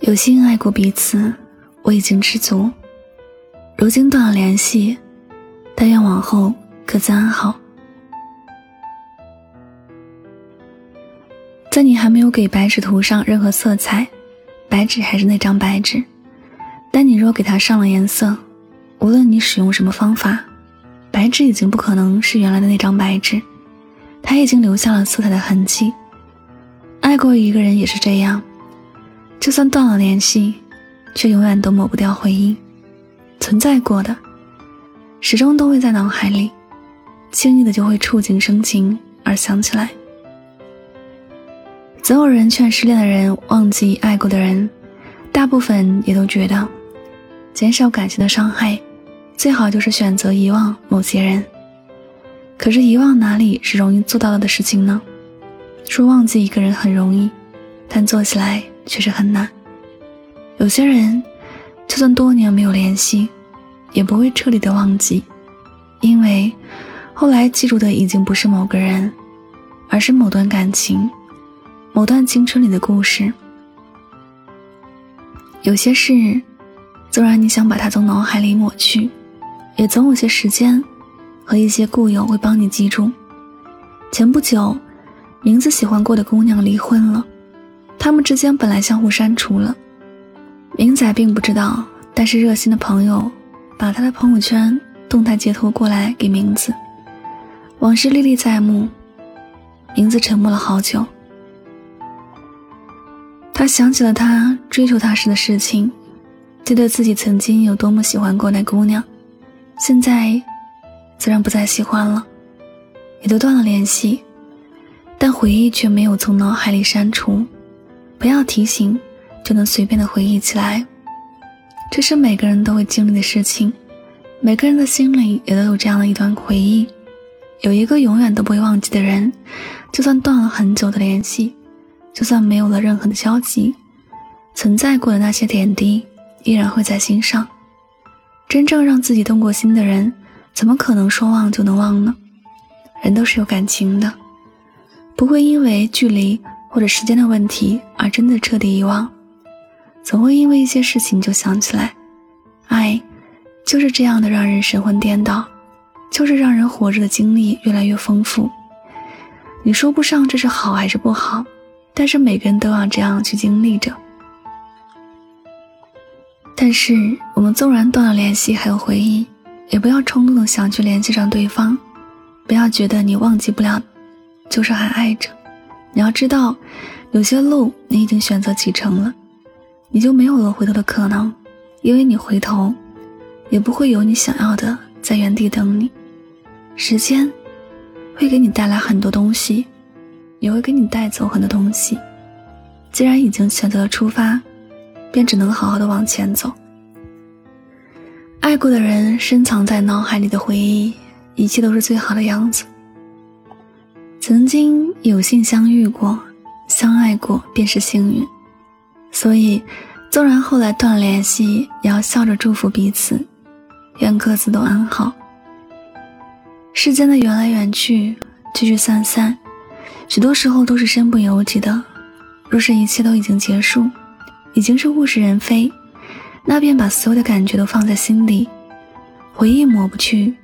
有心爱过彼此，我已经知足。如今断了联系，但愿往后各自安好。在你还没有给白纸涂上任何色彩，白纸还是那张白纸。但你若给它上了颜色，无论你使用什么方法，白纸已经不可能是原来的那张白纸，它已经留下了色彩的痕迹。爱过一个人也是这样，就算断了联系，却永远都抹不掉回忆。存在过的，始终都会在脑海里，轻易的就会触景生情而想起来。总有人劝失恋的人忘记爱过的人，大部分也都觉得。减少感情的伤害，最好就是选择遗忘某些人。可是遗忘哪里是容易做到的事情呢？说忘记一个人很容易，但做起来确实很难。有些人，就算多年没有联系，也不会彻底的忘记，因为后来记住的已经不是某个人，而是某段感情，某段青春里的故事。有些事。纵然你想把它从脑海里抹去，也总有些时间和一些故友会帮你记住。前不久，名字喜欢过的姑娘离婚了，他们之间本来相互删除了，明仔并不知道，但是热心的朋友把他的朋友圈动态截图过来给名字，往事历历在目。名字沉默了好久，他想起了他追求他时的事情。记得自己曾经有多么喜欢过那姑娘，现在自然不再喜欢了，也都断了联系，但回忆却没有从脑海里删除。不要提醒，就能随便的回忆起来。这是每个人都会经历的事情，每个人的心里也都有这样的一段回忆，有一个永远都不会忘记的人，就算断了很久的联系，就算没有了任何的交集，存在过的那些点滴。依然会在心上。真正让自己动过心的人，怎么可能说忘就能忘呢？人都是有感情的，不会因为距离或者时间的问题而真的彻底遗忘，总会因为一些事情就想起来。爱，就是这样的，让人神魂颠倒，就是让人活着的经历越来越丰富。你说不上这是好还是不好，但是每个人都要这样去经历着。但是，我们纵然断了联系，还有回忆，也不要冲动的想去联系上对方。不要觉得你忘记不了，就是还爱着。你要知道，有些路你已经选择启程了，你就没有了回头的可能，因为你回头，也不会有你想要的在原地等你。时间会给你带来很多东西，也会给你带走很多东西。既然已经选择了出发。便只能好好的往前走。爱过的人深藏在脑海里的回忆，一切都是最好的样子。曾经有幸相遇过，相爱过，便是幸运。所以，纵然后来断了联系，也要笑着祝福彼此，愿各自都安好。世间的缘来缘去，聚聚散散，许多时候都是身不由己的。若是一切都已经结束，已经是物是人非，那便把所有的感觉都放在心里，回忆抹不去，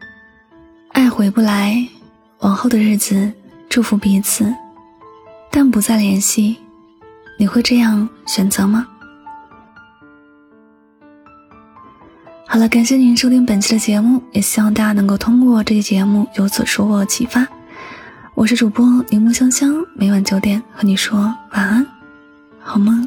爱回不来，往后的日子祝福彼此，但不再联系，你会这样选择吗？好了，感谢您收听本期的节目，也希望大家能够通过这期节目有所收获启发。我是主播柠檬香香，每晚九点和你说晚安，好梦。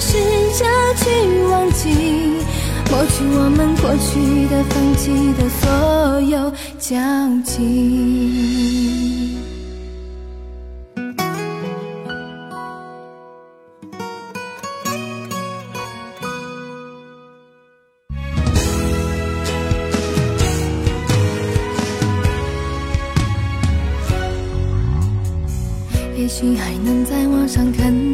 试着去忘记，抹去我们过去的、放弃的所有交集。也许还能在网上看。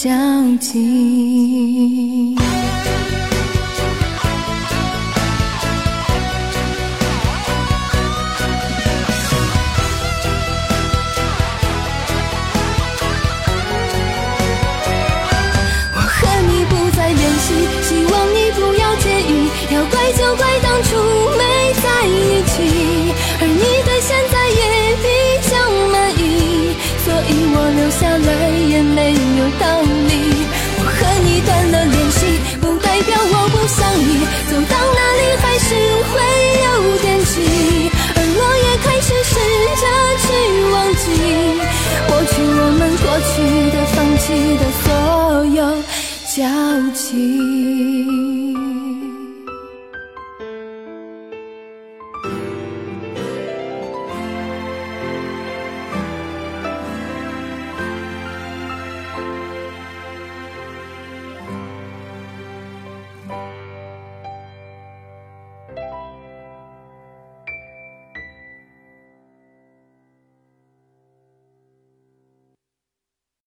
交集。想你走到哪里还是会有惦记而我也开始试着去忘记抹去我们过去的放弃的所有交集。